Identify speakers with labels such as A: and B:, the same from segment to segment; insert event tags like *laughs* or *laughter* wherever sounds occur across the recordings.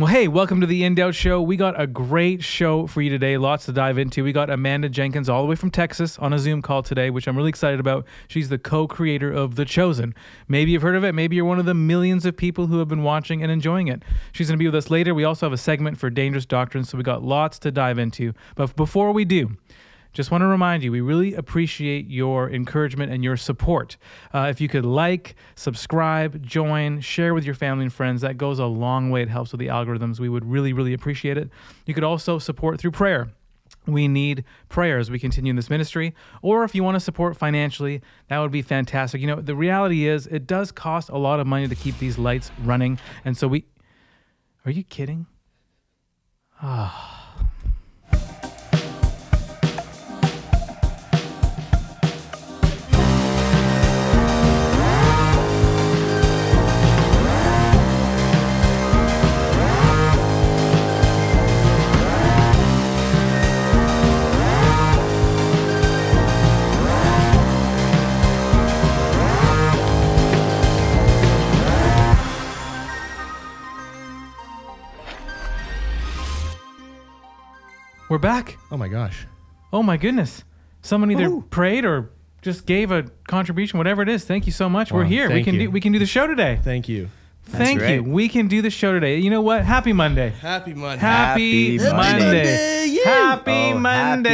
A: Well, hey, welcome to the In Doubt Show. We got a great show for you today. Lots to dive into. We got Amanda Jenkins all the way from Texas on a Zoom call today, which I'm really excited about. She's the co creator of The Chosen. Maybe you've heard of it. Maybe you're one of the millions of people who have been watching and enjoying it. She's going to be with us later. We also have a segment for Dangerous Doctrines, so we got lots to dive into. But before we do, just want to remind you, we really appreciate your encouragement and your support. Uh, if you could like, subscribe, join, share with your family and friends, that goes a long way. It helps with the algorithms. We would really, really appreciate it. You could also support through prayer. We need prayer as we continue in this ministry. Or if you want to support financially, that would be fantastic. You know, the reality is it does cost a lot of money to keep these lights running. And so we. Are you kidding? Ah. We're back.
B: Oh my gosh.
A: Oh my goodness. Someone either
B: Ooh.
A: prayed or just gave a contribution, whatever it is. Thank you so much. We're
B: Wow,
A: here. We can
B: you.
A: do we can do the show today.
B: Thank you.
A: Thank you. We can do the show today. You know what? Happy Monday.
B: Happy Monday.
A: Happy,
C: Happy
A: Monday.
B: Monday, yeah.
A: Happy
C: Oh,
A: Monday.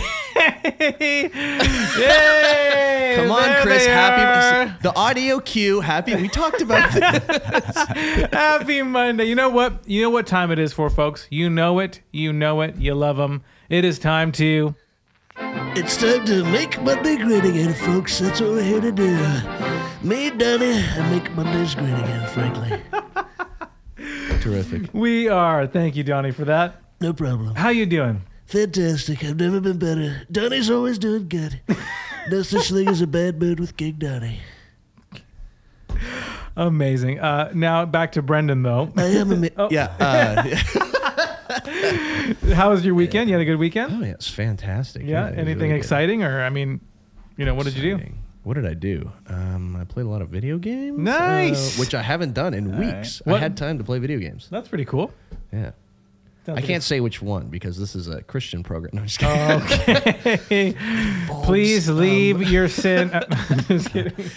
A: *laughs* Yay!
B: Come on,
A: There
B: Chris.
A: they
B: Happy
A: are.
B: the audio cue. Happy. We talked about *laughs* this.
A: Happy Monday. You know what? You know what time it is for, folks. You know it. You know it. You love them. It is time to.
D: It's time to make Monday great again, folks. That's what we're here to do. Me and Donnie make Mondays great again, frankly. *laughs*
B: Terrific.
A: We are. Thank you, Donnie, for that.
D: No problem.
A: How you doing?
D: Fantastic. I've never been better. Donnie's always doing good. *laughs* No such thing as a bad mood with King Donnie.
A: Amazing. Uh, now back to Brendan, though.
D: I am a ma- *laughs*
A: Oh.
B: Yeah. Uh, *laughs*
A: How was your weekend? You had a good weekend?
B: oh yeah, it's fantastic.
A: Yeah.
B: it
A: Anything
B: really good.
A: exciting, or I mean, you know, what did you do?
B: What did I do? Um, I played a lot of video games.
A: Nice.
B: uh, which I haven't done in
C: right.
B: weeks.
A: What-
B: I had time to play video games.
A: That's pretty cool.
B: Yeah.
A: Sounds
B: I can't say which one because this is a Christian program. *laughs* No, I'm just kidding.
A: Okay. *laughs* Please leave your sin. *laughs* uh, just kidding.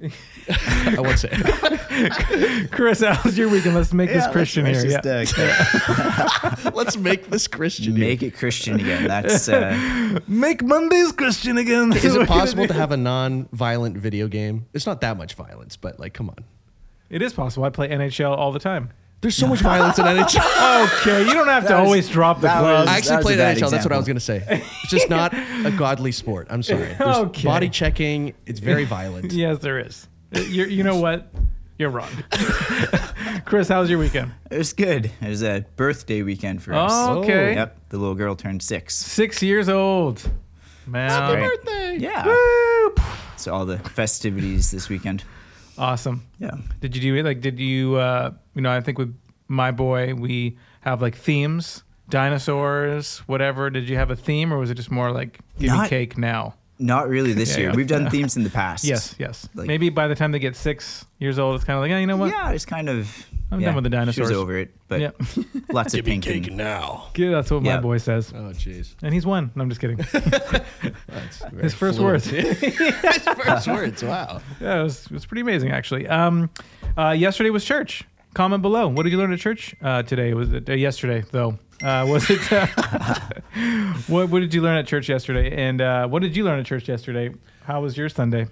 B: I won't say. it.
A: Chris, how's your weekend? Let's make this Christian
C: let's,
A: here.
C: let's
A: yeah.
C: just,
B: Let's make this Christian. here.
C: make it Christian again. That's uh,
A: Make Mondays Christian again.
B: Is it possible to have a non-violent video game? It's not that much violence, but like, come on.
A: It is possible. I play NHL all the time.
B: There's so much violence in *laughs* NHL.
A: Okay, you don't have to
C: That was-
A: always drop the
C: that
A: gloves.
C: was-
B: I actually
C: was a
B: played
C: bad
B: NHL. That's what I
C: example.
B: was going to say. It's just not a godly sport. I'm sorry. There's *laughs*
A: Okay.
B: body checking. It's very violent.
A: yes, there is. You're, you know what? You're wrong. *laughs* Chris, how was your weekend?
C: it was good. It was a birthday weekend for us.
A: Oh, okay.
C: Yep, the little girl turned six.
A: Six years old. Man.
C: Right.
B: Birthday.
C: Yeah.
A: Woo!
C: So all the festivities this weekend.
A: Awesome.
C: Yeah.
A: Did you do it? Like, did you, uh, you know, I think with my boy, we have like themes, dinosaurs, whatever. Did you have a theme or was it just more like, give me cake now?
C: Not really this
A: Yeah,
C: year.
A: yeah.
C: We've done themes in the past.
A: Yes, yes.
C: Like-
A: Maybe by the time they get six years old, it's kind of like, yeah, you know what?
C: Yeah, it's kind of.
A: I'm
C: yeah,
A: done with the
C: She
A: dinosaurs.
C: was over it, but
A: Yeah. *laughs*
C: lots of pink.
D: cake
C: And,
D: now.
A: Yeah, that's what my
C: Yeah.
A: boy says.
B: Oh, jeez.
A: And he's one. No, I'm just kidding. *laughs*
B: That's very
A: His first
B: fluent.
A: words. *laughs*
B: His first words. Wow.
A: Yeah, it was, it was pretty amazing, actually. Um, uh, yesterday was church. Comment below. What did you learn at church uh, today? Was it uh, yesterday though? Uh, was it? Uh, *laughs* what What did you learn at church yesterday? And uh, what did you learn at church yesterday? How was your Sunday?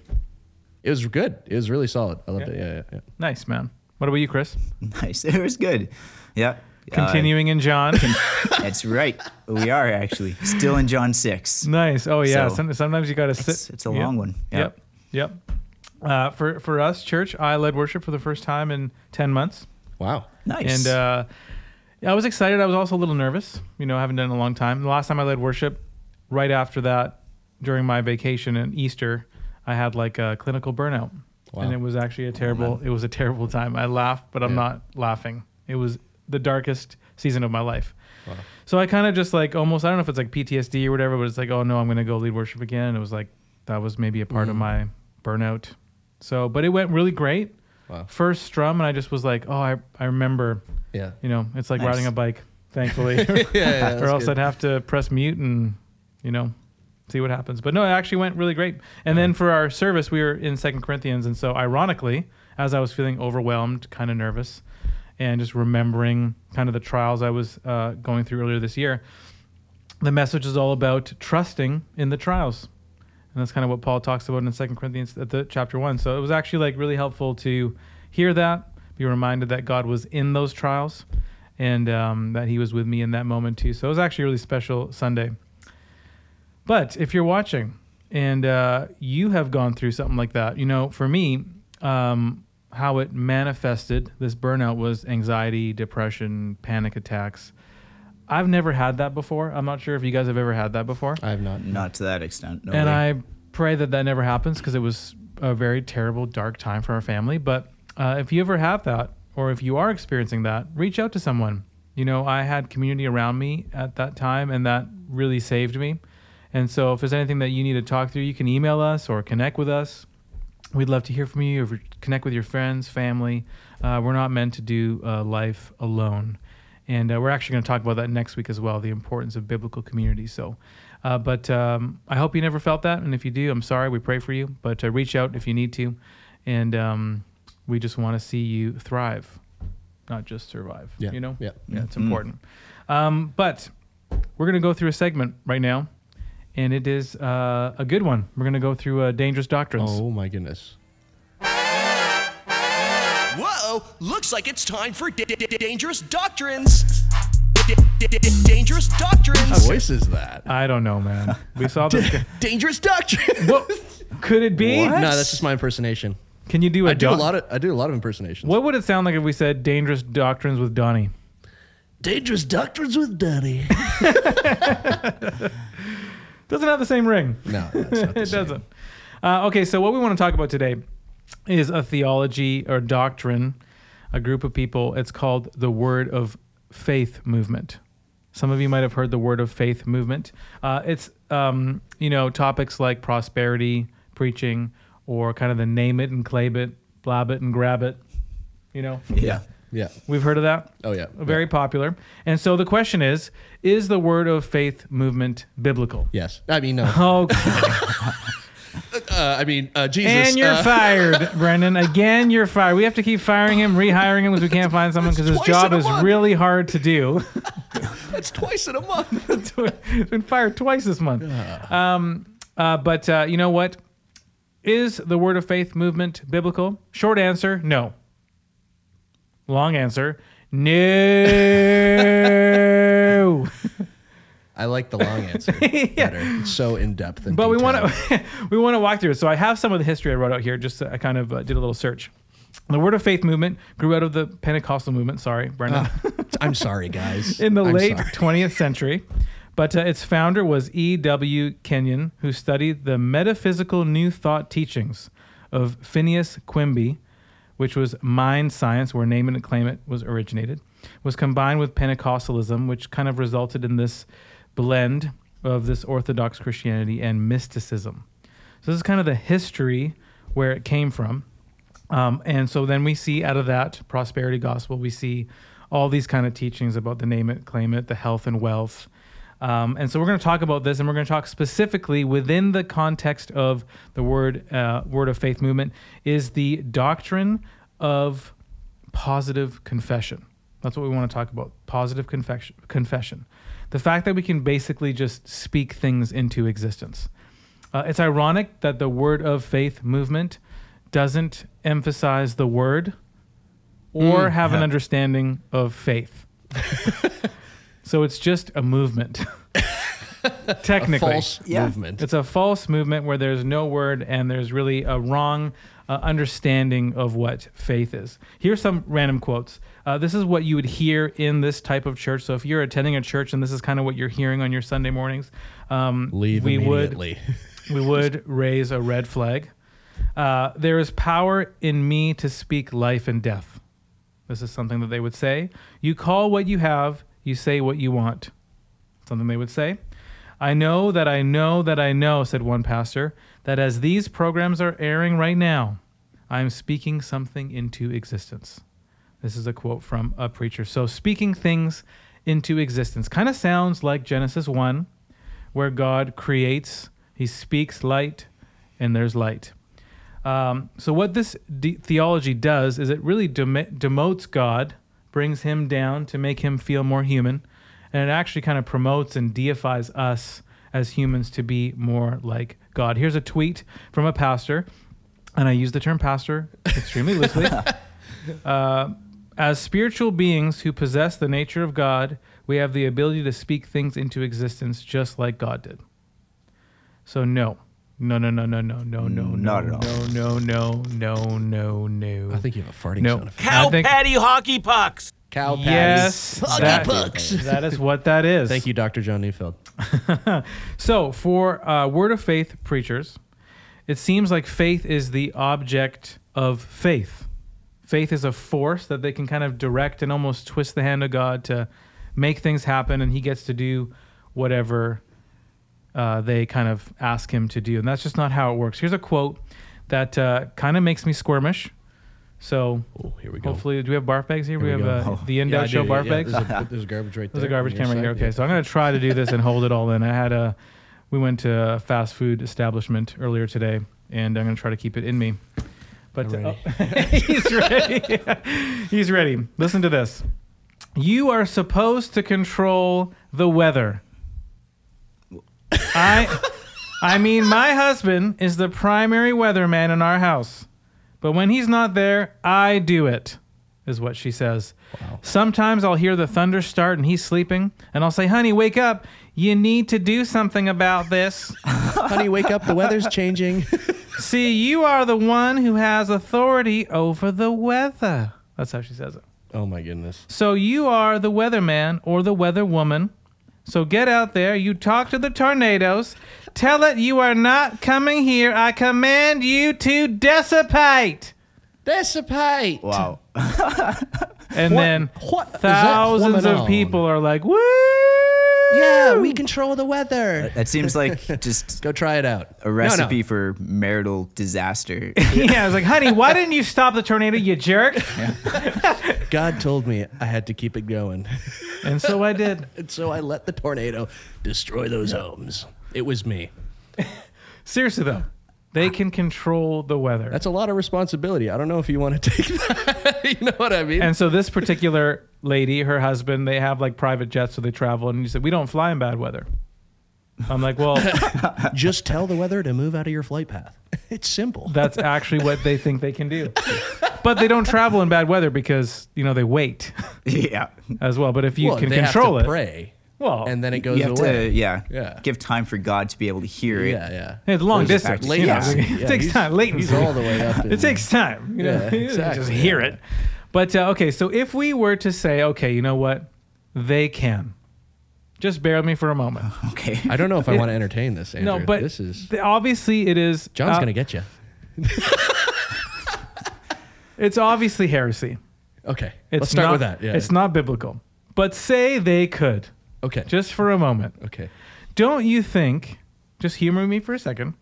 B: It was good. It was really solid. I loved
A: Yeah.
B: it. Yeah, yeah, yeah.
A: Nice, man. What about you, Chris? *laughs*
C: nice. It was good. Yeah. Uh,
A: Continuing in John.
C: that's right. We are actually still in John 6.
A: nice. Oh yeah.
C: So,
A: Some, sometimes you got to sit.
C: It's, it's a long one.
A: Yep. Yep. Uh, for for us, church, I led worship for the first time in ten months.
B: Wow.
C: Nice.
A: And uh, I was excited. I was also a little nervous. You know, I haven't done it in a long time. The last time I led worship, right after that, during my vacation and Easter, I had like a clinical burnout,
B: Wow.
A: and it was actually a terrible. it was a terrible time. I laughed, but I'm
B: Yeah.
A: not laughing. It was the darkest season of my life. So I kind of just like almost. I don't know if it's like PTSD or whatever, but it's like, oh no, I'm gonna go lead worship again. And it was like that was maybe a part of
B: Mm.
A: my burnout. So, but it went really great.
B: Wow.
A: first strum, and I just was like, oh, I I remember.
B: Yeah.
A: You know, it's like
C: Nice.
A: riding a bike. Thankfully, *laughs* *laughs*
B: yeah, yeah,
A: or else
B: good.
A: I'd have to press mute and you know see what happens. But no, it actually went really great. And then for our service, we were in Second Corinthians, and so ironically, as I was feeling overwhelmed, kind of nervous, and just remembering kind of the trials I was uh, going through earlier this year, the message is all about trusting in the trials. And that's kind of what Paul talks about in Second Corinthians at the chapter one. So it was actually like really helpful to hear that, be reminded that God was in those trials, and um, that He was with me in that moment too. So it was actually a really special Sunday. But if you're watching and uh, you have gone through something like that, you know, for me, um, how it manifested this burnout was anxiety, depression, panic attacks. I've never had that before. I'm not sure if you guys have ever had that before.
B: I have not.
C: Not to that extent. No
A: and
C: way.
A: I pray that that never happens because it was a very terrible, dark time for our family. But uh, if you ever have that, or if you are experiencing that, reach out to someone. You know, I had community around me at that time, and that really saved me. And so, if there's anything that you need to talk through, you can email us or connect with us. We'd love to hear from you or connect with your friends, family. Uh, we're not meant to do uh, life alone. And uh, we're actually going to talk about that next week as well the importance of biblical community. So, uh, but um, I hope you never felt that. And if you do, I'm sorry. We pray for you. But uh, reach out if you need to. And um, we just want to see you thrive, not just survive.
B: Yeah.
A: You know?
B: Yeah.
A: Yeah, it's
C: Mhm.
A: important. Um, but we're going to go through a segment right now. And it is uh, a good one. We're going to go through uh, dangerous doctrines.
B: Oh my goodness.
E: Whoa! Looks like it's time for D- D- D- Dangerous Doctrines. Dangerous Doctrines.
B: What voice is that?
A: I don't know, man. We saw *laughs* this. guy.
E: Dangerous Doctrines.
A: what could it be?
B: No, that's just my impersonation.
A: Can you do a
B: I do a
A: doc-
B: lot of I do a lot of impersonations.
A: What would it sound like if we said dangerous doctrines with Donnie?
D: Dangerous doctrines with Donnie. *laughs*
A: Doesn't have the same ring.
B: No, that's not the *laughs*
A: it
B: same.
A: doesn't. Uh, okay, so what we want to talk about today is a theology or doctrine, a group of people. It's called the Word of Faith movement. Some of you might have heard the Word of Faith movement. Uh, it's um, you know topics like prosperity preaching, or kind of the name it and claim it, blab it and grab it. You know,
C: yeah.
B: Yeah.
A: we've heard of that.
B: Oh yeah.
A: Very popular. And so the question is: Is the Word of Faith movement biblical?
B: Yes. I mean no. *laughs*
A: Okay. *laughs*
B: Uh, I mean uh, Jesus.
A: And you're
B: uh, *laughs*
A: fired, Brendan. Again, you're fired. We have to keep firing him, rehiring him because we can't find someone because his
B: Twice
A: job
B: in a
A: is
B: month.
A: really hard to do. *laughs*
B: That's twice in a month. *laughs*
A: He's been fired twice this month. Um, uh, but uh, you know what? Is the Word of Faith movement biblical? Short answer: No. Long answer: No.
B: I like the long answer *laughs* better. It's so in depth and
A: but we want to *laughs* we want to walk through it. So I have some of the history I wrote out here. Just uh, I kind of uh, did a little search. The Word of Faith movement grew out of the Pentecostal movement. Sorry, Brendan.
B: I'm sorry, guys. *laughs*
A: in the
B: I'm
A: late
B: sorry.
A: 20th century. But uh, its founder was E.W. Kenyon, who studied the metaphysical New Thought teachings of Phineas Quimby, which was mind science, where name it and claim it was originated, was combined with Pentecostalism, which kind of resulted in this blend of this Orthodox Christianity and mysticism. So this is kind of the history where it came from. Um, and so then we see out of that prosperity gospel, we see all these kind of teachings about the name it, claim it, the health and wealth. Um, and so we're going to talk about this, and we're going to talk specifically within the context of the word uh, word of faith movement is the doctrine of positive confession. That's what we want to talk about. Positive confession. Confession. The fact that we can basically just speak things into existence. Uh, it's ironic that the word of faith movement doesn't emphasize the word or
B: Mm,
A: have an understanding of faith. *laughs* so it's just a movement. *laughs* Technically.
B: a false
C: Yeah.
B: movement.
A: It's a false movement where there's no word and there's really a wrong uh, understanding of what faith is. Here's some random quotes. Uh, this is what you would hear in this type of church. So if you're attending a church and this is kind of what you're hearing on your Sunday mornings, um,
B: Leave
A: we would
B: immediately. *laughs*
A: we would raise a red flag. Uh, there is power in me to speak life and death. This is something that they would say. You call what you have, you say what you want. Something they would say. I know that I know that I know, said one pastor, that as these programs are airing right now, I'm speaking something into existence. This is a quote from a preacher. So, speaking things into existence kind of sounds like Genesis 1, where God creates, he speaks light, and there's light. Um, so, what this de- theology does is it really dem- demotes God, brings him down to make him feel more human, and it actually kind of promotes and deifies us as humans to be more like God. Here's a tweet from a pastor, and I use the term pastor extremely loosely. *laughs* Uh, as spiritual beings who possess the nature of God, we have the ability to speak things into existence just like God did. So no. No, no, no, no, no, no, no,
C: Not
A: no,
C: at all.
A: no, no, no, no, no. No.
B: I think you have a farting
A: No.
B: sound effect.
A: I
F: Cow
A: think-
F: patty hockey pucks.
B: Cow patties.
A: Yes,
D: Huggy
A: that,
D: pucks. *laughs*
A: that is what that is.
B: Thank you, Dr. John Neufeld. *laughs*
A: So, for uh, word of faith preachers, it seems like faith is the object of faith. Faith is a force that they can kind of direct and almost twist the hand of God to make things happen, and He gets to do whatever uh, they kind of ask Him to do. And that's just not how it works. Here's a quote that uh, kind of makes me squirmish. So,
B: Oh, here we go.
A: hopefully, do we have barf bags here? we
B: we
A: have
B: go.
A: uh, the Indout
B: I
A: Show
B: do,
A: barf
B: yeah,
A: bags.
B: There's a, there's a garbage *laughs* right there.
A: There's a garbage
B: on your
A: can right here. Okay,
B: yeah.
A: so I'm gonna try to do this and hold it all in. I had a, we went to a fast food establishment earlier today, and I'm gonna try to keep it in me. But
B: I'm
A: uh, *laughs* he's ready. *laughs* he's ready. Listen to this. You are supposed to control the weather. I, I mean, my husband is the primary weatherman in our house, but when he's not there, I do it. Is what she says. Sometimes I'll hear the thunder start and he's sleeping, and I'll say, "Honey, wake up! You need to do something about this." *laughs*
B: Honey, wake up. The weather's changing.
A: See, you are the one who has authority over the weather. That's how she says it.
B: oh, my goodness.
A: So you are the weatherman or the weather woman. So get out there, you talk to the tornadoes, tell it you are not coming here. I command you to dissipate.
B: Dissipate.
C: Wow. *laughs*
A: And
B: What-
A: then
B: what is that
A: thousands of
B: on?
A: people are like, "Woo!"
B: Yeah, we control the weather.
C: That seems like *laughs* just
B: Go try it out.
C: a recipe for marital disaster. *laughs*
A: yeah, I was like, "Honey, why didn't you stop the tornado, you jerk?" *laughs*
B: God told me I had to keep it going.
A: And so I did.
B: And so I let the tornado destroy those homes. It was me.
A: Seriously though, they can control the weather.
B: That's a lot of responsibility. I don't know if you want to *laughs* take that. you know what I mean?
A: And so this particular lady, her husband, they have like private jets, so they travel. And he said, "We don't fly in bad weather." I'm like, "Well, *laughs* *laughs*
B: Just tell the weather to move out of your flight path. It's simple.
A: that's actually what they think they can do." But they don't travel in bad weather because you know they wait
C: yeah.
A: as well. But if you
B: well,
A: can
B: they
A: control
B: have to
A: it,
B: pray,
A: well,
B: and then it goes
C: You have
B: away.
C: to, yeah,
B: Yeah.
C: give time for God to be able to hear it.
B: yeah, yeah.
A: it's long
C: There's
A: distance.
C: fact-
A: you know,
C: latency.
A: it
B: Yeah,
A: takes time. Latency.
B: All the way up.
A: it takes time. You know,
B: Yeah, *laughs* exactly,
A: Just hear it. But uh, okay, so if we were to say, okay, you know what, they can. Just bear with me for a moment. *laughs*
C: Okay.
B: I don't know if I want to entertain this, Andrew.
A: No, but
B: this is
A: th- obviously it is.
B: John's
A: uh,
B: gonna get you. *laughs*
A: It's obviously heresy.
B: Okay,
A: It's
B: let's start
A: not,
B: with that. Yeah.
A: It's not biblical. But say they could,
B: okay.
A: just for a moment.
B: okay.
A: Don't you think, just humor me for a second,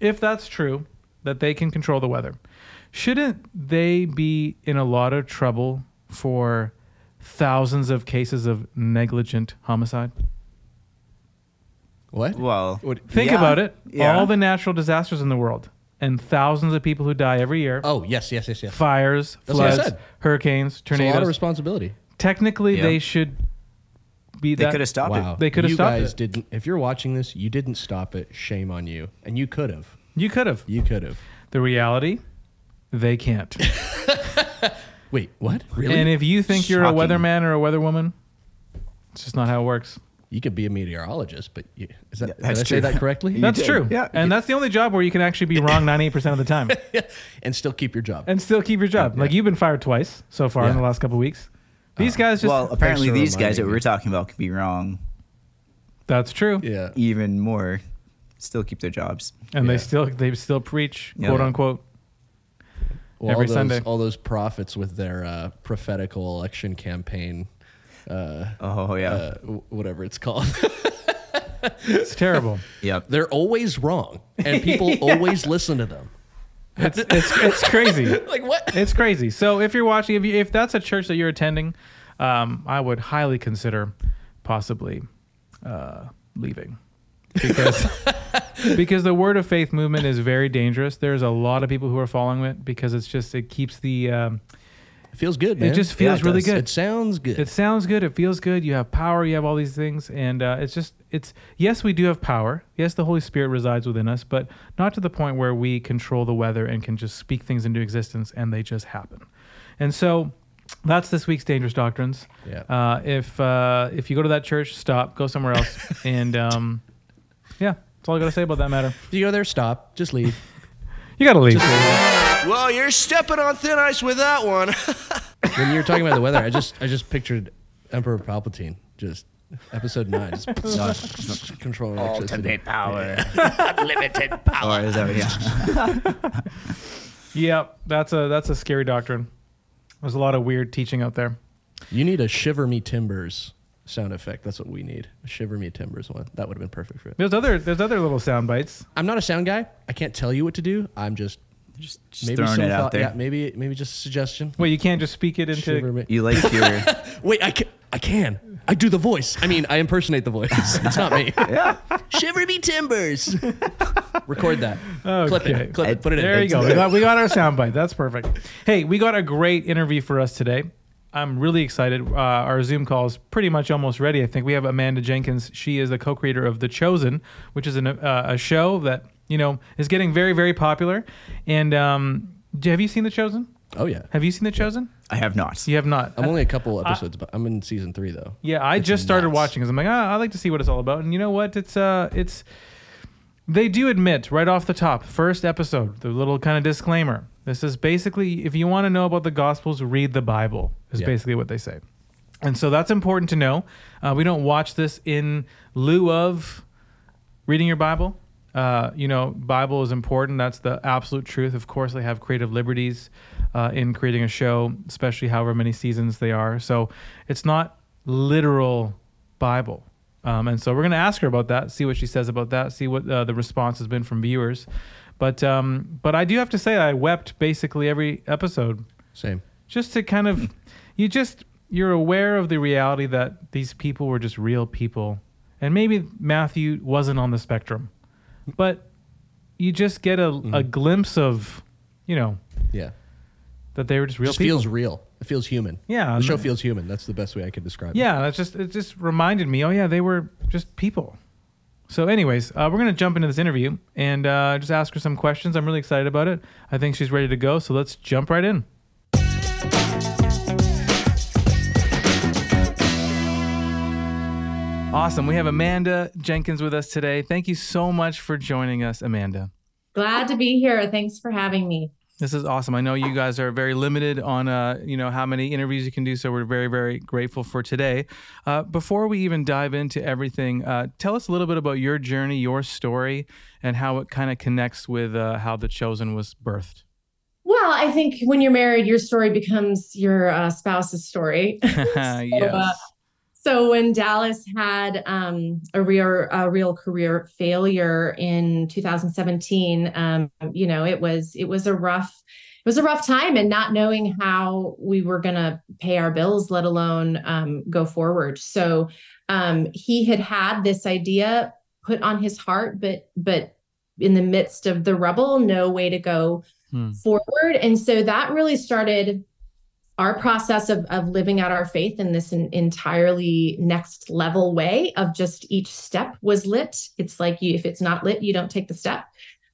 A: if that's true, that they can control the weather, shouldn't they be in a lot of trouble for thousands of cases of negligent homicide?
B: What?
C: Well,
A: Think
C: yeah,
A: about it.
C: Yeah.
A: All the natural disasters in the world and thousands of people who die every year.
B: Oh yes, yes, yes, yes.
A: Fires,
B: That's
A: floods,
B: said.
A: hurricanes,
B: It's a lot of responsibility.
A: Technically,
C: Yeah.
A: they should be
C: they
A: that.
C: could have stopped
B: Wow.
C: it.
A: They could have
B: you
A: stopped
B: guys
A: it.
B: didn't. If you're watching this, you didn't stop it. Shame on you. And you could have.
A: You could have.
B: You could have.
A: The reality, they can't. *laughs*
B: Wait, what? Really?
A: And if you think you're a
C: Shocking.
A: weatherman or a weatherwoman, it's just not how it works.
B: you could be a meteorologist, but you, is that
C: Yeah,
B: did I
C: that's
B: say
C: true.
B: that correctly? *laughs*
A: That's
C: did.
A: true.
C: Yeah.
A: And that's the only job where you can actually be *laughs* wrong 98% of the time
B: and still keep your job.
A: and still keep your job. Like you've been fired twice so far in
B: Yeah.
A: the last couple of weeks. These guys just.
C: well, apparently
B: for
C: these guys that
B: me.
C: we're talking about could be wrong
A: that's true.
B: yeah.
C: even more. Still keep their jobs.
A: And they
B: Yeah.
A: still they still preach,
C: Yeah.
A: quote unquote.
B: Well,
A: every
B: all those,
A: Sunday.
B: all those prophets with their uh, prophetical election campaign, uh,
C: Oh yeah.
B: uh, w- whatever it's called. *laughs*
A: It's terrible.
C: yep.
B: They're always wrong, and people *laughs* always listen to them.
A: It's it's it's *laughs* crazy.
B: Like what?
A: It's crazy. So if you're watching, if you, if that's a church that you're attending, um, I would highly consider possibly uh, leaving because *laughs* because the word of faith movement is very dangerous. There's a lot of people who are following it because it's just it keeps the um,
B: It feels good, man.
A: It just feels
B: it
A: really
B: does.
A: good.
B: It sounds good.
A: it sounds good. It feels good. You have power. You have all these things, and uh, it's just it's yes, we do have power. Yes, the Holy Spirit resides within us, but not to the point where we control the weather and can just speak things into existence and they just happen. And so that's this week's dangerous doctrines.
B: Yeah.
A: Uh, if uh, if you go to that church, stop. Go somewhere else. *laughs* and um, yeah, that's all I got to say about that matter.
B: if you go there, stop. Just leave. *laughs*
A: You got to leave.
E: Well, you're stepping on thin ice with that one. *laughs*
B: when you were talking about the weather, I just I just pictured Emperor Palpatine just episode nine, just *laughs* controlling electricity.
C: power.
E: Unlimited *laughs* power.
C: Or is that yeah?
A: Yeah, that's a that's a scary doctrine. There's a lot of weird teaching out there.
B: You need a shiver me timbers sound effect. That's what we need. A shiver me timbers one. That would have been perfect for it.
A: There's other there's other little sound bites.
B: I'm not a sound guy. I can't tell you what to do. I'm just
C: Just, just
B: maybe
C: throwing
B: some
C: it out
B: thought-
C: there.
B: Yeah, maybe maybe just a suggestion.
A: Well, you can't just speak it into.
B: Me.
C: You like your *laughs*
B: Wait, I can. I can. I do the voice. I mean, I impersonate the voice. *laughs* It's not me.
C: yeah.
B: Shiver me timbers. Record that. Clip it. Clip it. Put it in.
A: There you go. We got, we got our soundbite. That's perfect. Hey, we got a great interview for us today. I'm really excited. Uh, our Zoom call is pretty much almost ready. I think we have Amanda Jenkins. She is the co-creator of The Chosen, which is an, uh, a show that you know is getting very, very popular. And um, d- have you seen The Chosen?
B: Oh yeah.
A: Have you seen The Chosen?
C: I have not.
A: You have not.
B: I'm only a couple episodes, but I'm in season three though.
A: Yeah, I
B: It's
A: just started
B: nuts.
A: watching because I'm like, ah, I like to see what it's all about. And you know what? It's uh, it's they do admit right off the top, first episode, the little kind of disclaimer. This is basically, if you want to know about the Gospels, read the Bible. Is
B: Yeah.
A: basically what they say. And so that's important to know. Uh, we don't watch this in lieu of reading your Bible. Uh, you know, Bible is important. That's the absolute truth. Of course, they have creative liberties uh, in creating a show, especially however many seasons they are. So it's not literal Bible. Um, and so we're going to ask her about that, see what she says about that, see what uh, the response has been from viewers. But um, but I do have to say I wept basically every episode
B: Same.
A: just to kind of you just you're aware of the reality that these people were just real people and maybe matthew wasn't on the spectrum but you just get a,
B: Mm-hmm.
A: a glimpse of you know
B: Yeah.
A: that they were just
B: It
A: real
B: just feels real. It feels human.
A: Yeah,
B: The show feels human. That's the best way I could describe it.
A: yeah that's just it just reminded me oh yeah they were just people so anyways uh, we're going to jump into this interview and uh, just ask her some questions i'm really excited about it i think she's ready to go so let's jump right in Awesome. We have Amanda Jenkins with us today. Thank you so much for joining us, Amanda.
F: Glad to be here. Thanks for having me.
A: This is awesome. I know you guys are very limited on, uh, you know, how many interviews you can do. So we're very, very grateful for today. Uh, before we even dive into everything, uh, tell us a little bit about your journey, your story, and how it kind of connects with uh, how the chosen was birthed.
F: Well, I think when you're married, your story becomes your uh, spouse's story. *laughs* *laughs*
A: yes.
F: So when Dallas had um, a real a real career failure in 2017, um, you know, it was it was a rough it was a rough time, and not knowing how we were going to pay our bills, let alone um, go forward. So um, he had had this idea put on his heart, but but in the midst of the rubble, no way to go
A: Hmm.
F: forward, and so that really started our process of, of living out our faith in this en- entirely next level way of just each step was lit. It's like you if it's not lit you don't take the step.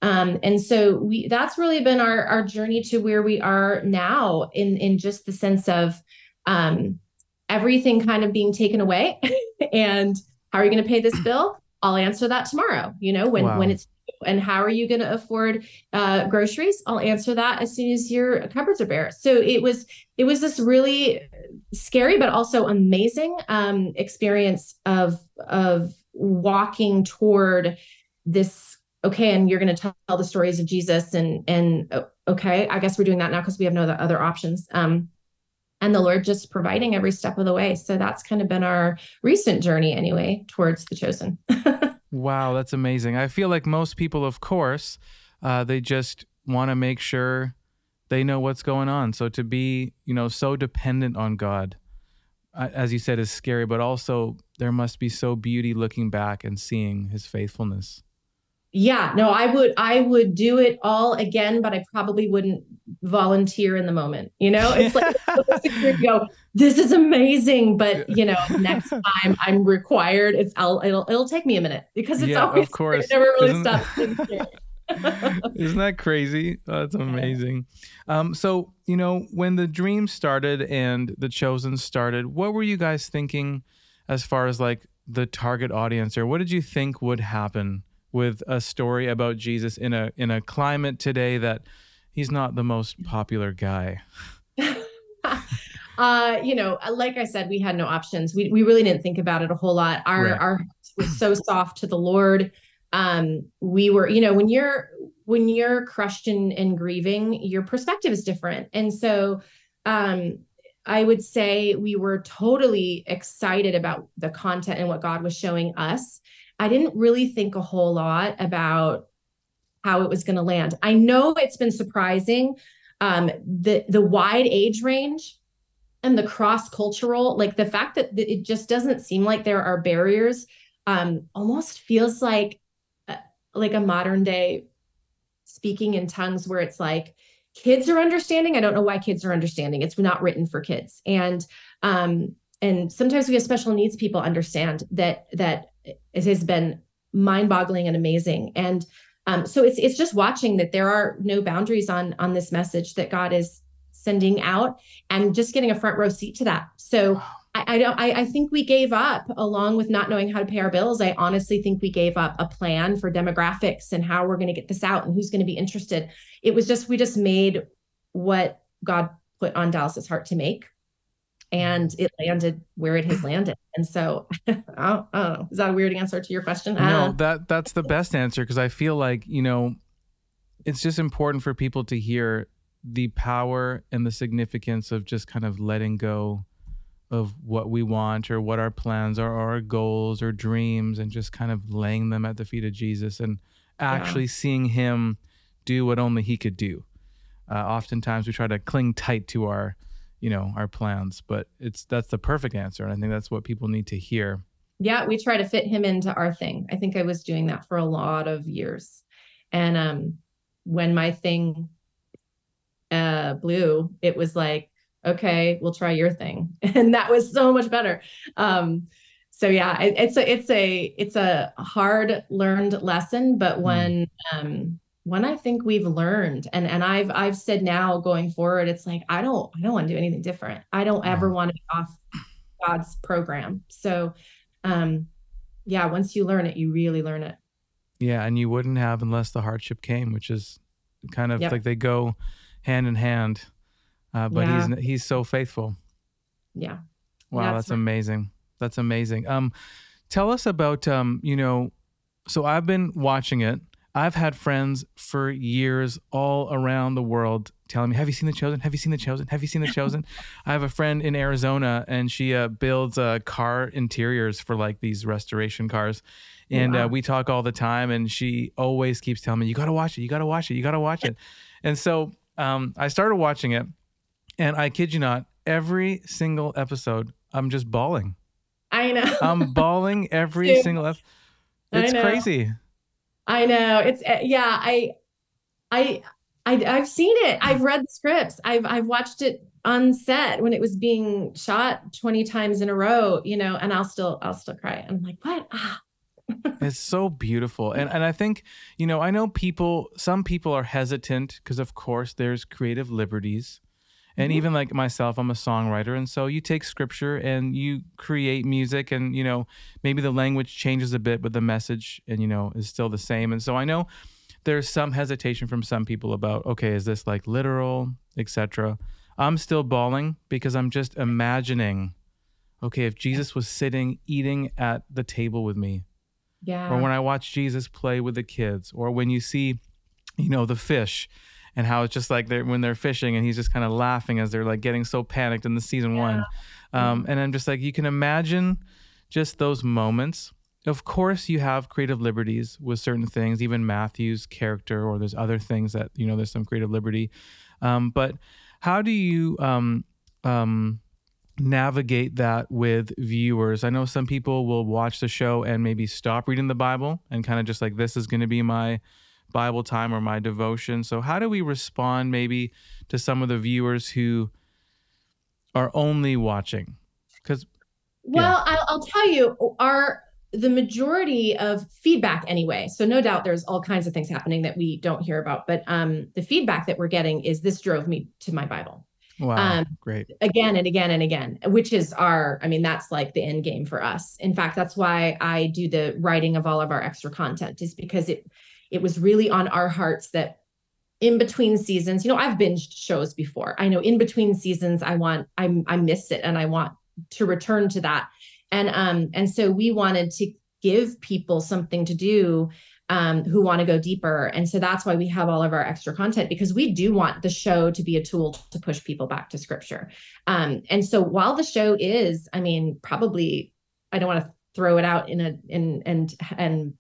F: Um, and so we that's really been our our journey to where we are now in in just the sense of um, everything kind of being taken away. *laughs* And how are you going to pay this bill? I'll answer that tomorrow you know when
A: Wow.
F: when it's and how are you going to afford uh, groceries? I'll answer that as soon as your cupboards are bare. So it was it was this really scary but also amazing um, experience of of walking toward this okay and you're going to tell the stories of jesus and and uh, okay i guess we're doing that now because we have no other options um, and the lord just providing every step of the way. So that's kind of been our recent journey anyway towards the chosen *laughs*
A: Wow, that's amazing. I feel like most people, of course, uh, they just want to make sure they know what's going on. So to be, you know, so dependent on God, uh, as you said, is scary, but also there must be so beauty looking back and seeing his faithfulness.
F: Yeah, no, I would I would do it all again, but I probably wouldn't volunteer in the moment. You know, it's like *laughs* go, this is amazing, but you know, next time I'm required, it's I'll it'll it'll take me a minute because it's
A: Yeah, of
F: always *laughs*
A: course.
F: it never really
A: Isn't-
F: stops. *laughs*
A: Isn't that crazy? Oh, that's amazing. Um, so you know, when the dream started and the chosen started, what were you guys thinking as far as like the target audience, or what did you think would happen with a story about Jesus in a in a climate today that he's not the most popular guy? *laughs*
F: uh, you know, like I said, we had no options. We we really didn't think about it a whole lot. Our
A: Right.
F: our hearts were so soft to the Lord. Um, we were, you know, when you're when you're crushed and, and grieving, your perspective is different. And so um I would say we were totally excited about the content and what God was showing us. I didn't really think a whole lot about how it was going to land. I know it's been surprising um, the the wide age range and the cross cultural, like the fact that it just doesn't seem like there are barriers, um, almost feels like uh, like a modern day speaking in tongues where it's like kids are understanding. I don't know why kids are understanding. It's not written for kids, and um, and sometimes we have special needs people understand that that it has been mind boggling and amazing and um, so it's it's just watching that there are no boundaries on on this message that God is sending out, and just getting a front row seat to that. So I, I don't. I, I think we gave up, along with not knowing how to pay our bills. I honestly think we gave up a plan for demographics and how we're going to get this out and who's going to be interested. It was just we just made what God put on Dallas's heart to make, and it landed where it has landed. And so *laughs* I don't, know. Is that a weird answer to your question?
A: No,
F: Uh,
A: that that's the best answer because I feel like you know, it's just important for people to hear the power and the significance of just kind of letting go of what we want or what our plans are, or our goals or dreams, and just kind of laying them at the feet of Jesus and actually seeing Him do what only He could do. Uh, oftentimes, we try to cling tight to our, you know, our plans, but it's that's the perfect answer, and I think that's what people need to hear.
F: yeah we try to fit him into our thing. I think i was doing that for a lot of years. And um when my thing uh blew it was like okay we'll try your thing. *laughs* And that was so much better. Um so yeah it, it's a it's a it's a hard learned lesson but one um one i think we've learned and and i've i've said now going forward it's like i don't i don't want to do anything different i don't ever want to be off god's program so um yeah once you learn it you really learn it
A: Yeah, and you wouldn't have unless the hardship came, which is kind of
F: Yep.
A: like they go hand in hand. Uh, but
F: Yeah.
A: he's he's so faithful.
F: yeah
A: Wow,
F: That's
A: that's
F: right.
A: amazing. That's amazing. Um, tell us about um, you know, so I've been watching it. I've had friends for years all around the world telling me, "Have you seen The Chosen? Have you seen The Chosen? Have you seen The Chosen?" *laughs* I have a friend in Arizona, and she uh, builds uh, car interiors for like these restoration cars, and
F: Wow.
A: uh, we talk all the time. And she always keeps telling me, "You got to watch it. You got to watch it. You got to watch it." *laughs* And so um, I started watching it, and I kid you not, every single episode, I'm just bawling.
F: i know
A: I'm bawling every *laughs*
F: Dude.
A: single episode. It's crazy.
F: I know it's uh, yeah i i I, I've seen it. I've read the scripts. I've I've watched it on set when it was being shot 20 times in a row, you know, and I'll still I'll still cry. I'm like, what? Ah, *laughs*
A: It's so beautiful. And and I think, you know, I know people some people are hesitant because of course there's creative liberties. And
F: Mhm.
A: even like myself, I'm a songwriter and so you take scripture and you create music and you know, maybe the language changes a bit but the message and you know is still the same. And so I know there's some hesitation from some people about okay, is this like literal, etc. I'm still bawling because I'm just imagining okay, if Jesus was sitting eating at the table with me
F: yeah.
A: or when I watch Jesus play with the kids, or when you see, you know, the fish and how it's just like they're when they're fishing and he's just kind of laughing as they're like getting so panicked in the season one. Um, and I'm just like, you can imagine just those moments. of course you have creative liberties with certain things, even Matthew's character, or there's other things that you know there's some creative liberty. Um, but how do you um, um, navigate that with viewers? I know some people will watch the show and maybe stop reading the Bible and kind of just like this is going to be my Bible time or my devotion. So how do we respond maybe to some of the viewers who are only watching? Because
F: Well, I'll, I'll tell you, our the majority of feedback anyway. So no doubt there's all kinds of things happening that we don't hear about, but um, the feedback that we're getting is this drove me to my Bible
A: wow,
F: Um,
A: great.
F: again and again and again, which is our, I mean, that's like the end game for us. In fact, that's why I do the writing of all of our extra content, is because it it was really on our hearts that in between seasons, you know, I've binged shows before. I know in between seasons, I want, I I miss it and I want to return to that. And um, and so we wanted to give people something to do um, who want to go deeper. And so that's why we have all of our extra content because we do want the show to be a tool to push people back to scripture. Um, and so while the show is, I mean, probably, I don't want to throw it out in a in and and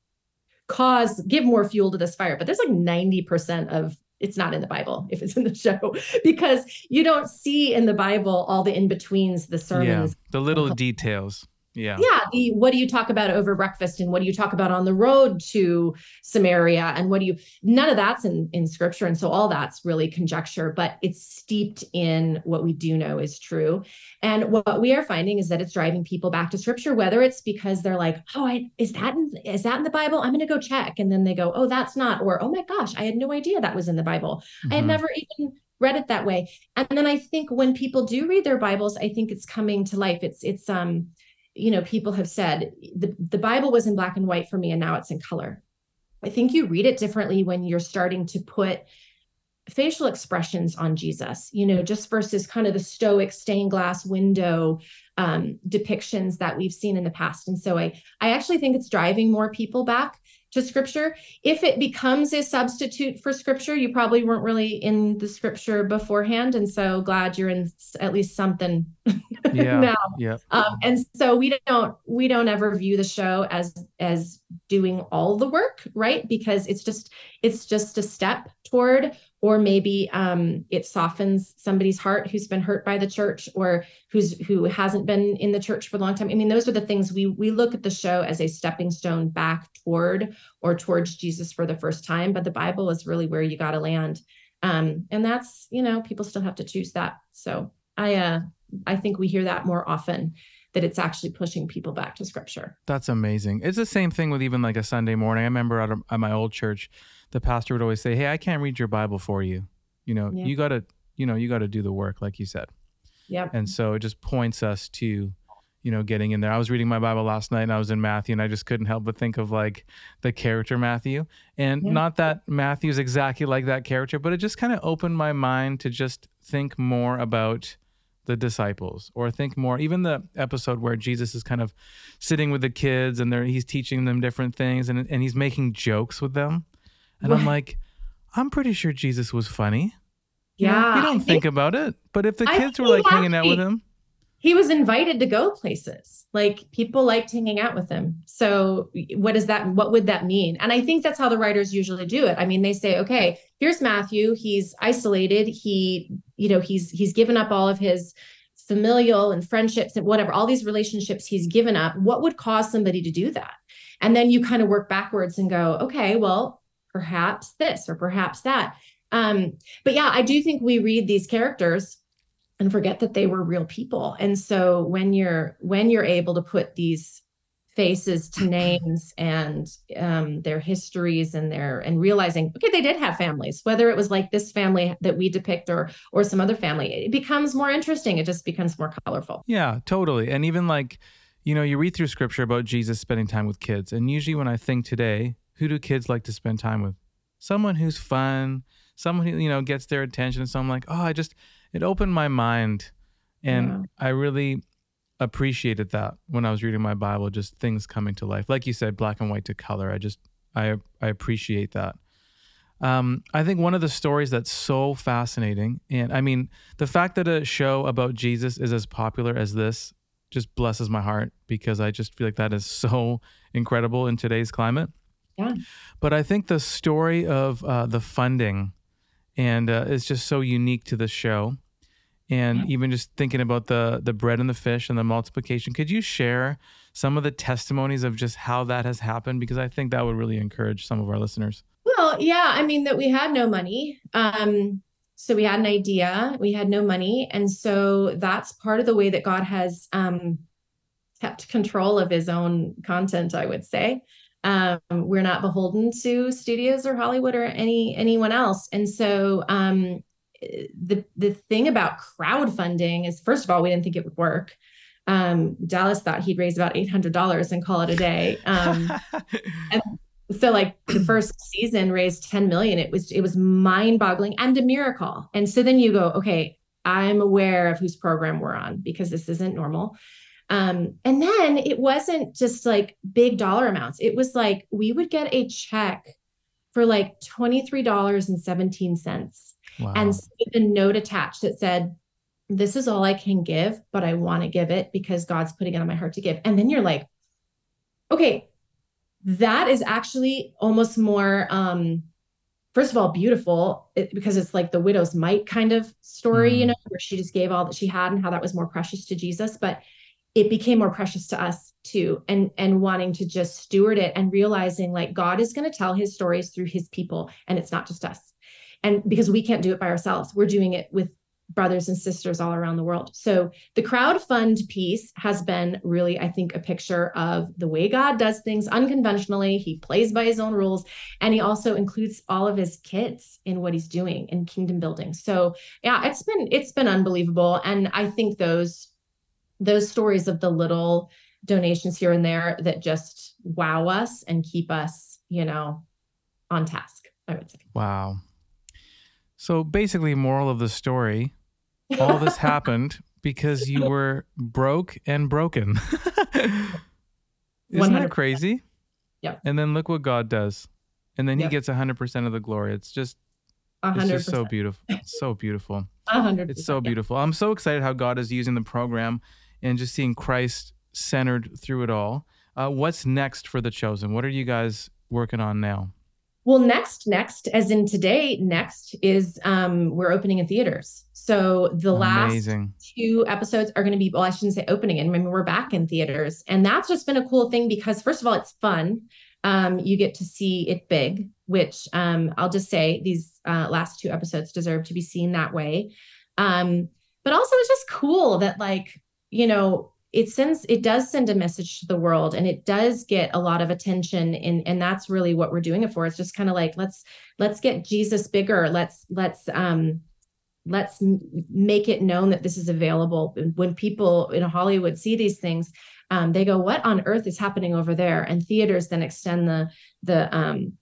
F: cause give more fuel to this fire, but there's like 90% of it's not in the Bible *laughs* if it's in the show because you don't see in the Bible all the in betweens, the
A: Yeah,
F: sermons,
A: the little uh-huh. details. Yeah.
F: yeah the, what do you talk about over breakfast and what do you talk about on the road to samaria and what do you none of that's in in scripture. And so all that's really conjecture but it's steeped in what we do know is true. And what we are finding is that it's driving people back to scripture whether it's because they're like oh I, is that in, is that in the bible? I'm going to go check. And then they go oh that's not or oh my gosh i had no idea that was in the bible. I had
A: Mhm.
F: never even read it that way. And then i think when people do read their bibles i think it's coming to life. It's it's um you know people have said the, the bible was in black and white for me and now it's in color. I think you read it differently when you're starting to put facial expressions on jesus you know just versus kind of the stoic stained glass window um, depictions that we've seen in the past. And so i i actually think it's driving more people back to scripture if it becomes a substitute for scripture you probably weren't really in the scripture beforehand and so glad you're in at least something *laughs*
A: Yeah.
F: now
A: Yeah.
F: um, and so we don't we don't ever view the show as as doing all the work right because it's just it's just a step toward or maybe um, it softens somebody's heart who's been hurt by the church or who's who hasn't been in the church for a long time i mean those are the things we we look at the show as a stepping stone back toward or towards jesus for the first time but the bible is really where you got to land um, and that's you know people still have to choose that so i uh I think we hear that more often that it's actually pushing people back to scripture.
A: That's amazing. It's the same thing with even like a Sunday morning. I remember at, a, at my old church, the pastor would always say, "Hey, I can't read your Bible for you. You know,
F: Yeah.
A: you got to, you know, you got to do the work, like you said."
F: Yep.
A: And so it just points us to, you know, getting in there. I was reading my Bible last night and I was in Matthew and I just couldn't help but think of like the character Matthew. And
F: Yeah.
A: not that Matthew's exactly like that character, but it just kind of opened my mind to just think more about the disciples or think more even the episode where Jesus is kind of sitting with the kids and they're he's teaching them different things and and he's making jokes with them. And I'm like, I'm pretty sure Jesus was funny.
F: Yeah.
A: you don't think about it. But if the
F: I
A: kids were like hanging out with him,
F: He was invited to go places. Like people liked hanging out with him. So what does that what would that mean? And I think that's how the writers usually do it. I mean, they say, okay, here's Matthew, he's isolated, he, you know, he's he's given up all of his familial and friendships and whatever, all these relationships he's given up. What would cause somebody to do that? And then you kind of work backwards and go, okay, well, perhaps this or perhaps that. Um, but yeah, I do think we read these characters and forget that they were real people. And so when you're when you're able to put these faces to *clears throat* names and um, their histories and their and realizing okay they did have families whether it was like this family that we depict or or some other family it becomes more interesting it just becomes more colorful
A: Yeah, totally. And even like, you know, you read through scripture about Jesus spending time with kids. And usually when I think today, who do kids like to spend time with? Someone who's fun, someone who, you know, gets their attention. So I'm like, oh, I just, it opened my mind. And
F: Yeah.
A: I really appreciated that when I was reading my Bible, just things coming to life. Like you said, black and white to color. I just, I, I appreciate that. Um, I think one of the stories that's so fascinating, and I mean, the fact that a show about Jesus is as popular as this just blesses my heart because I just feel like that is so *laughs* incredible in today's climate.
F: Yeah.
A: But I think the story of uh, the funding and uh, is just so unique to the show. And even just thinking about the the bread and the fish and the multiplication, could you share some of the testimonies of just how that has happened? Because I think that would really encourage some of our listeners.
F: Well, yeah, I mean that we had no money. Um, so we had an idea, we had no money, and so that's part of the way that God has um, kept control of His own content. I would say um, we're not beholden to studios or Hollywood or any anyone else, and so um, the the thing about crowdfunding is, first of all, we didn't think it would work. Um, Dallas thought he'd raise about eight hundred dollars and call it a day. Um, *laughs* and so like the first season raised 10 million it was it was mind boggling and a miracle and so then you go okay i'm aware of whose program we're on because this isn't normal um, and then it wasn't just like big dollar amounts it was like we would get a check for like $23.17
A: wow.
F: and with a note attached that said this is all i can give but i want to give it because god's putting it on my heart to give and then you're like okay that is actually almost more um first of all beautiful it, because it's like the widow's mite kind of story you
A: Mm.
F: know where she just gave all that she had and how that was more precious to jesus but it became more precious to us too and and wanting to just steward it and realizing like god is going to tell his stories through his people and it's not just us. And because we can't do it by ourselves we're doing it with brothers and sisters all around the world. So the crowdfund piece has been really i think a picture of the way god does things unconventionally. He plays by his own rules and he also includes all of his kids in what he's doing in kingdom building. So yeah it's been it's been unbelievable and i think those those stories of the little donations here and there that just wow us and keep us you know on task i would say
A: Wow. So basically, moral of the story: all this *laughs* happened because you were broke and broken. Isn't that
F: 100%.
A: crazy?
F: Yeah.
A: And then look what God does, and then He
F: Yep.
A: gets hundred percent of the glory. It's just,
F: A
A: it's just so beautiful. It's so beautiful.
F: A hundred
A: It's so
F: percent, yeah.
A: beautiful. I'm so excited how God is using the program and just seeing Christ centered through it all. Uh, what's next for the chosen? What are you guys working on now?
F: Well, next, next, as in today, next is um we're opening in theaters. So the last two episodes are going to be well, I shouldn't say opening. In. I mean, we're back in theaters, and that's just been a cool thing because first of all, it's fun. Um, you get to see it big, which um, I'll just say these uh, last two episodes deserve to be seen that way. Um, but also, it's just cool that like you know it sends it does send a message to the world and it does get a lot of attention and and that's really what we're doing it for. It's just kind of like let's let's get jesus bigger. Let's let's um let's make it known that this is available. When people in hollywood see these things um, they go what on earth is happening over there? And theaters then extend the the um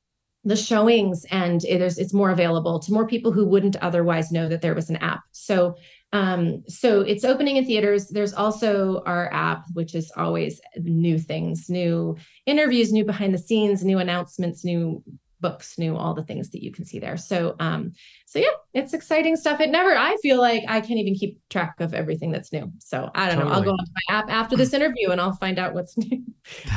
F: the showings and it is it's more available to more people who wouldn't otherwise know that there was an app. So um so it's opening in theaters there's also our app which is always new things new interviews new behind the scenes new announcements new books new all the things that you can see there so um so yeah it's exciting stuff it never i feel like i can't even keep track of everything that's new so i don't know i'll
A: Totally.
F: go onto my app after this interview and i'll find out what's *laughs* new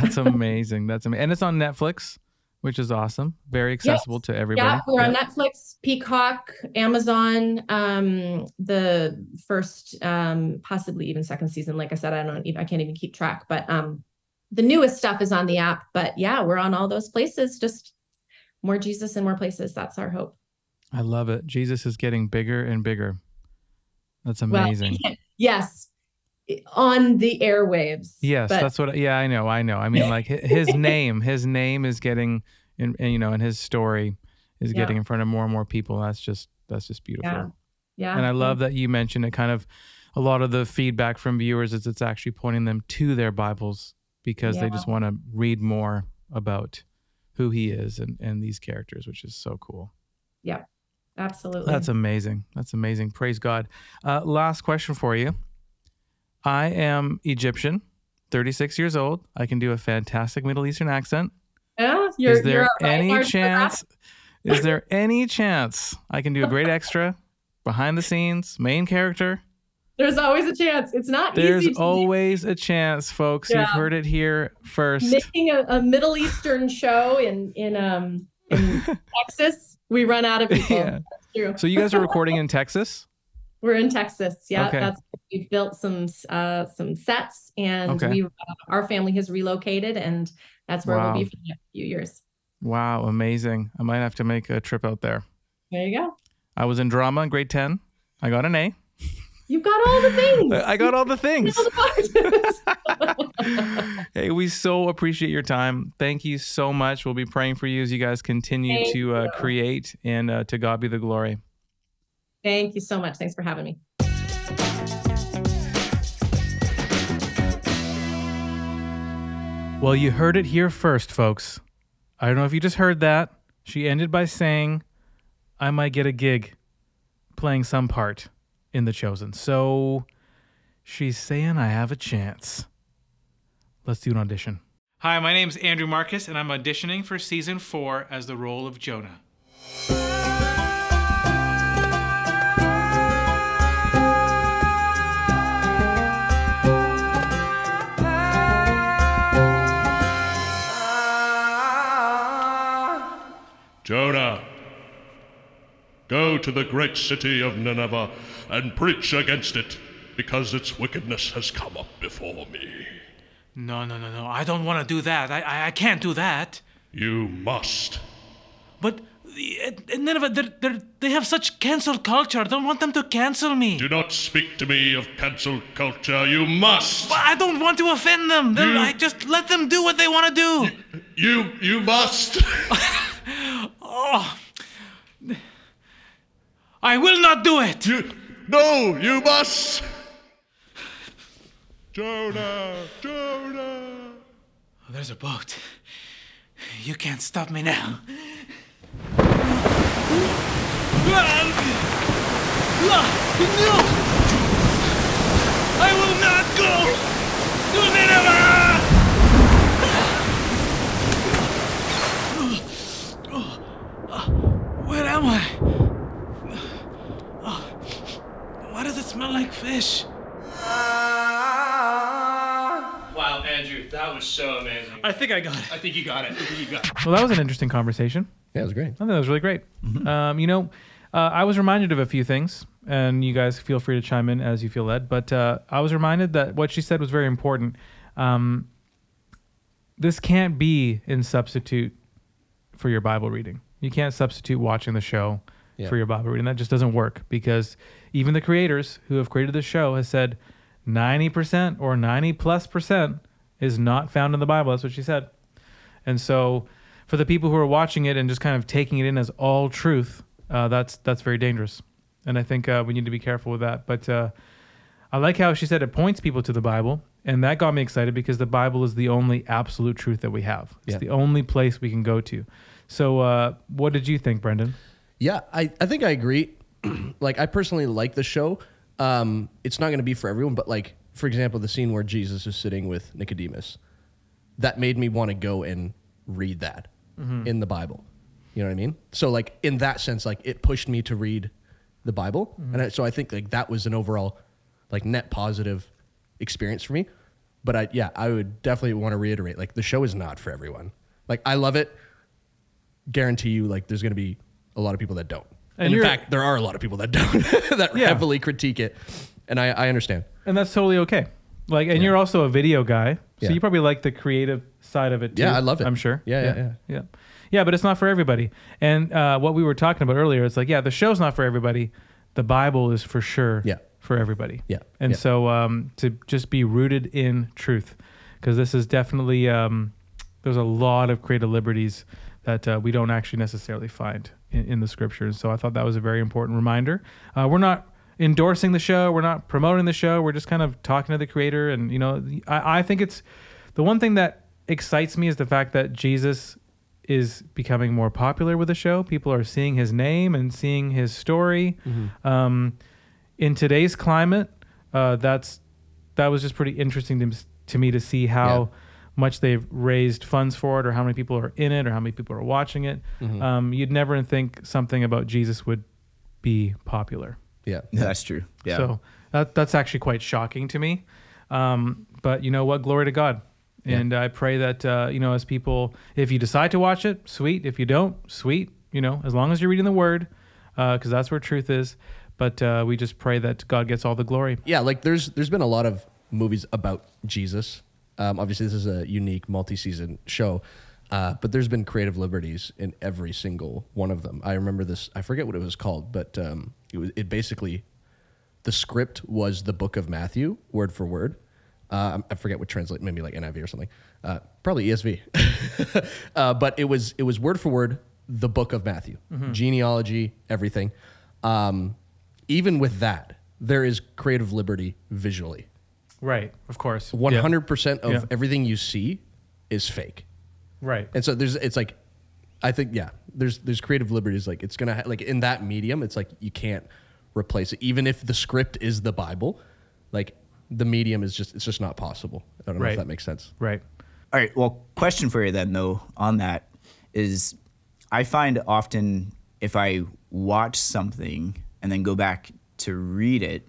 A: That's amazing. That's amazing. And it's on Netflix, which is awesome. Very accessible to everybody.
F: Yeah, we're on. Netflix, Peacock, Amazon. Um, the first, um, possibly even second season. Like I said, I don't, even, I can't even keep track. But um, the newest stuff is on the app. But yeah, we're on all those places. Just more Jesus in more places. That's our hope.
A: I love it. Jesus is getting bigger and bigger. That's
F: Well,
A: amazing. *laughs*
F: Yes, on the airwaves.
A: yes,
F: but-
A: that's what. Yeah, I know. I know. I mean, like *laughs* his name, his name is getting, in, and, you know, and his story is
F: Yeah.
A: getting in front of more and more people. That's just that's just beautiful.
F: Yeah. Yeah,
A: And I love that you mentioned it. Kind of, a lot of the feedback from viewers is it's actually pointing them to their Bibles because they just want to read more about who he is and and these characters, which is so cool. Yeah.
F: Absolutely.
A: That's amazing. That's amazing. Praise God. Uh, last question for you. I am Egyptian, 36 years old. I can do a fantastic Middle Eastern accent.
F: Yeah, you're,
A: is there
F: you're
A: any chance? Is there any chance I can do a great extra, behind the scenes, main character?
F: There's always a chance. It's not
A: There's
F: easy do.
A: always a chance, folks. You've heard it here first.
F: making a, a Middle Eastern show in in um in *laughs* Texas. We run out of people.
A: Yeah.
F: That's true.
A: So you guys are recording in Texas?
F: We're in Texas. Yeah,
A: Okay.
F: that's we've built some uh some sets, and
A: Okay.
F: we uh, our family has relocated, and that's where
A: Wow.
F: we'll be for the next few years.
A: Wow, amazing. I might have to make a trip out there.
F: There you go.
A: I was in drama in grade 10. I got an A.
F: You've got all the things. *laughs*
A: I got all the things.
F: all the. *laughs* *laughs*
A: Hey, we so appreciate your time. Thank you so much. We'll be praying for you as you guys continue
F: Thank
A: to uh, create and uh, to God be the glory.
F: Thank you so much. Thanks for having me.
A: Well, you heard it here first, folks. I don't know if you just heard that. She ended by saying, I might get a gig playing some part in The Chosen. So she's saying I have a chance. Let's do an audition. Hi, my name's Andrew Marcus, and I'm auditioning for season four as the role of Jonah.
G: Jonah, go to the great city of Nineveh and preach against it, because its wickedness has come up before me.
A: No, no, no, no. I don't want to do that. I, I, I can't do that.
G: You must.
A: But in in Nineveh, they're, they're, they have such cancel culture. I don't want them to cancel me.
G: Do not speak to me of cancel culture. You must.
A: But I don't want to offend them.
G: You-
A: I just let them do what they want to do.
G: You you must. *laughs*
A: Oh. I will not do it.
G: you no, you must. Jonah, Jonah.
A: There's a boat. You can't stop me now. No! I will not go to Nineveh! Where am I? Why does it smell like fish?
H: Wow, Andrew, that was so amazing.
A: I think I got it.
H: I think you got it. I think you got it.
A: Well, that was an interesting conversation.
B: Yeah, it was great.
A: I think that was really great. Um, you know, uh, I was reminded of a few things, and you guys feel free to chime in as you feel led. But uh, I was reminded that what she said was very important. Um, this can't be in substitute for your Bible reading. You can't substitute watching the show
B: Yeah.
A: for your Bible reading. That just doesn't work because even the creators who have created the show has said 90% or 90 plus percent is not found in the Bible. That's what she said. And so, for the people who are watching it and just kind of taking it in as all truth, uh, that's that's very dangerous. And I think uh, we need to be careful with that. But uh, I like how she said it points people to the Bible, and that got me excited because the Bible is the only absolute truth that we have. It's
B: Yeah.
A: the only place we can go to. So, uh, what did you think, Brendan?
B: Yeah, I, I think I agree. *clears throat* like I personally like the show. Um, it's not going to be for everyone, but like for example, the scene where Jesus is sitting with Nicodemus, that made me want to go and read that in the Bible. You know what I mean? So like in that sense, like it pushed me to read the Bible, and I, so I think like that was an overall like net positive experience for me. But I yeah, I would definitely want to reiterate like the show is not for everyone. Like I love it guarantee you like there's going to be a lot of people that don't.
A: And
B: And, in fact, there are a lot of people that don't *laughs* that
A: Yeah.
B: heavily critique it, and I, I understand.
A: And that's totally okay. Like, and you're also a video guy, so
B: Yeah.
A: you probably like the creative side of it too.
B: Yeah, I love it.
A: I'm sure.
B: Yeah, yeah, yeah.
A: yeah. Yeah, but it's not for everybody. And uh, what we were talking about earlier, it's like, yeah, the show's not for everybody. The Bible is for sure
B: Yeah.
A: for everybody.
B: Yeah,
A: And
B: yeah.
A: so um, to just be rooted in truth, because this is definitely um, there's a lot of creative liberties that uh, we don't actually necessarily find in, in the scriptures. So I thought that was a very important reminder. Uh, we're not endorsing the show. We're not promoting the show. We're just kind of talking to the creator. And, you know, I, I think it's the one thing that excites me is the fact that Jesus is becoming more popular with the show. People are seeing his name and seeing his story. Um, in today's climate, uh, that's that was just pretty interesting to, to me to see how
B: Yeah.
A: Much they've raised funds for it, or how many people are in it, or how many people are watching it. Um, you'd never think something about Jesus would be popular.
B: Yeah,
C: That's true. Yeah.
A: So That that's actually quite shocking to me. Um, but you know what? Glory to God. And I pray that uh, you know, as people, if you decide to watch it, sweet. If you don't, sweet. You know, as long as you're reading the Word, because that's where truth is. But uh, we just pray that God gets all the glory.
B: yeah, like there's there's been a lot of movies about Jesus. Um, obviously, this is a unique multi-season show, uh, but there's been creative liberties in every single one of them. I remember this. I forget what it was called, but um, it was it basically the script was the book of Matthew, word for word. Uh, I forget what translate, maybe like NIV or something. Uh, probably ESV. *laughs* uh, but it was it was word for word the book of Matthew, genealogy, everything. Um, even with that, there is creative liberty visually.
A: Right. Of course.
B: Hundred percent of
A: Yeah.
B: everything you see is fake.
A: Right.
B: And so there's it's like I think yeah, there's there's creative liberties like it's going to ha- like in that medium it's like you can't replace it even if the script is the Bible, like the medium is just it's just not possible. I don't know
A: Right.
B: if that makes sense.
A: Right.
C: All right. Well, question for you then, though, on that is I find often if I watch something and then go back to read it,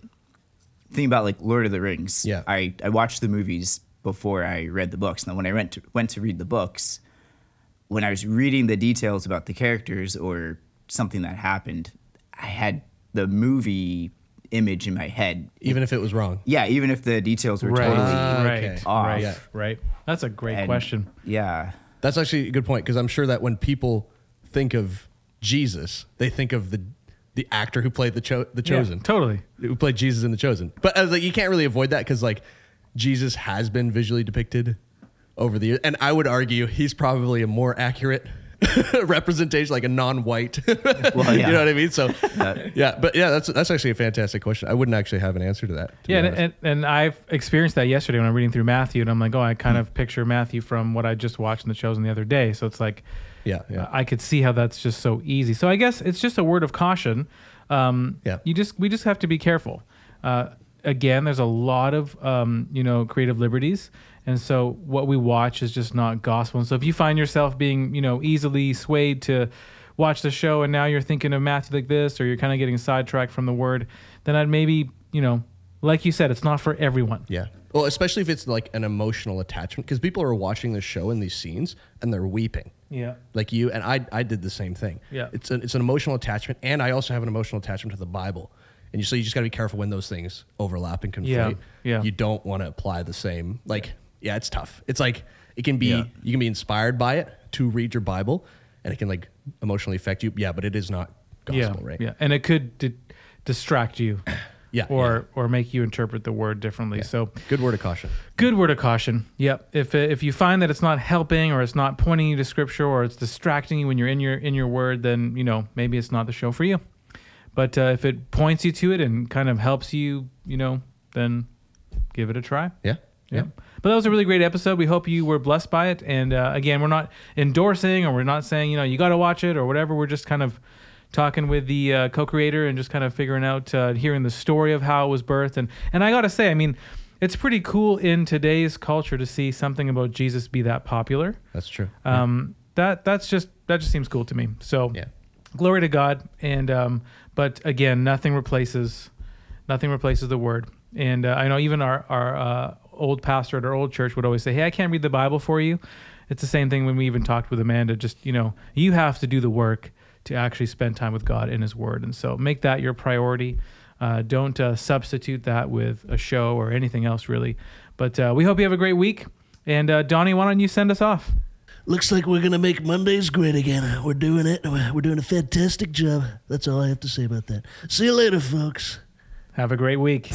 C: think about like Lord of the Rings.
B: Yeah.
C: I, I watched the movies before I read the books. Now, when I went to, went to read the books, when I was reading the details about the characters or something that happened, I had the movie image in my head.
B: Even if it was wrong.
C: Yeah, even if the details were
A: Right.
C: totally
B: Ah,
A: right.
C: off.
A: Right.
B: Yeah.
A: Right. That's a great
C: And-
A: question.
C: Yeah.
B: That's actually a good point because I'm sure that when people think of Jesus, they think of the the actor who played the cho- the chosen.
A: totally.
B: who played Jesus in The Chosen. But I was like, you can't really avoid that because like Jesus has been visually depicted over the years, and I would argue he's probably a more accurate *laughs* representation, like a non-white. *laughs*
C: Well, yeah.
B: you know what I mean? So
C: That-
B: yeah, but yeah, that's that's actually a fantastic question. I wouldn't actually have an answer to that. to
A: Yeah, and, and, and I've experienced that yesterday when I'm reading through Matthew, and I'm like, oh, I kind of picture Matthew from what I just watched in the Chosen the other day. So it's like,
B: yeah, yeah.
A: I could see how that's just so easy. So I guess it's just a word of caution. Um,
B: Yeah.
A: You just we just have to be careful. Uh, again, there's a lot of um, you know creative liberties, and so what we watch is just not gospel. And so if you find yourself being you know easily swayed to watch the show, and now you're thinking of Matthew like this, or you're kind of getting sidetracked from the word, then I'd maybe you know, like you said, it's not for everyone.
B: Yeah. Well, especially if it's like an emotional attachment, because people are watching the show and these scenes and they're weeping.
A: Yeah.
B: Like you and I, I did the same thing.
A: Yeah.
B: It's an it's an emotional attachment, and I also have an emotional attachment to the Bible. And you, so you just got to be careful when those things overlap and conflate.
A: Yeah, yeah.
B: You don't want to apply the same. Like, yeah, it's tough. It's like it can be
C: Yeah.
B: you can be inspired by it to read your Bible, and it can like emotionally affect you. Yeah, but it is not gospel,
A: yeah,
B: right?
A: Yeah, and it could di- distract you. *clears throat*
B: Yeah,
A: Or or make you interpret the word differently. So
B: Good word of caution.
A: good word of caution. Yep. If if you find that it's not helping or it's not pointing you to scripture or it's distracting you when you're in your in your word, then you know maybe it's not the show for you. But uh, if it points you to it and kind of helps you, you know, then give it a try.
B: Yeah.
A: Yeah. But that was a really great episode. We hope you were blessed by it. And uh, again, we're not endorsing or we're not saying, you know, you got to watch it or whatever. We're just kind of talking with the uh, co-creator and just kind of figuring out, uh, hearing the story of how it was birthed. And, and I got to say, I mean, it's pretty cool in today's culture to see something about Jesus be that popular.
B: That's true.
A: Um, that that's just that just seems cool to me. So
B: Yeah.
A: Glory to God. And um, but again, nothing replaces nothing replaces the word. And uh, I know even our our uh, old pastor at our old church would always say, "Hey, I can't read the Bible for you." It's the same thing when we even talked with Amanda. Just you know, you have to do the work to actually spend time with God in His Word, and so make that your priority. Uh, don't uh, substitute that with a show or anything else, really. But uh, we hope you have a great week. And uh, Donnie, why don't you send us off?
D: Looks like we're gonna make Mondays great again. We're doing it. We're doing a fantastic job. That's all I have to say about that. See you later, folks.
A: Have a great week.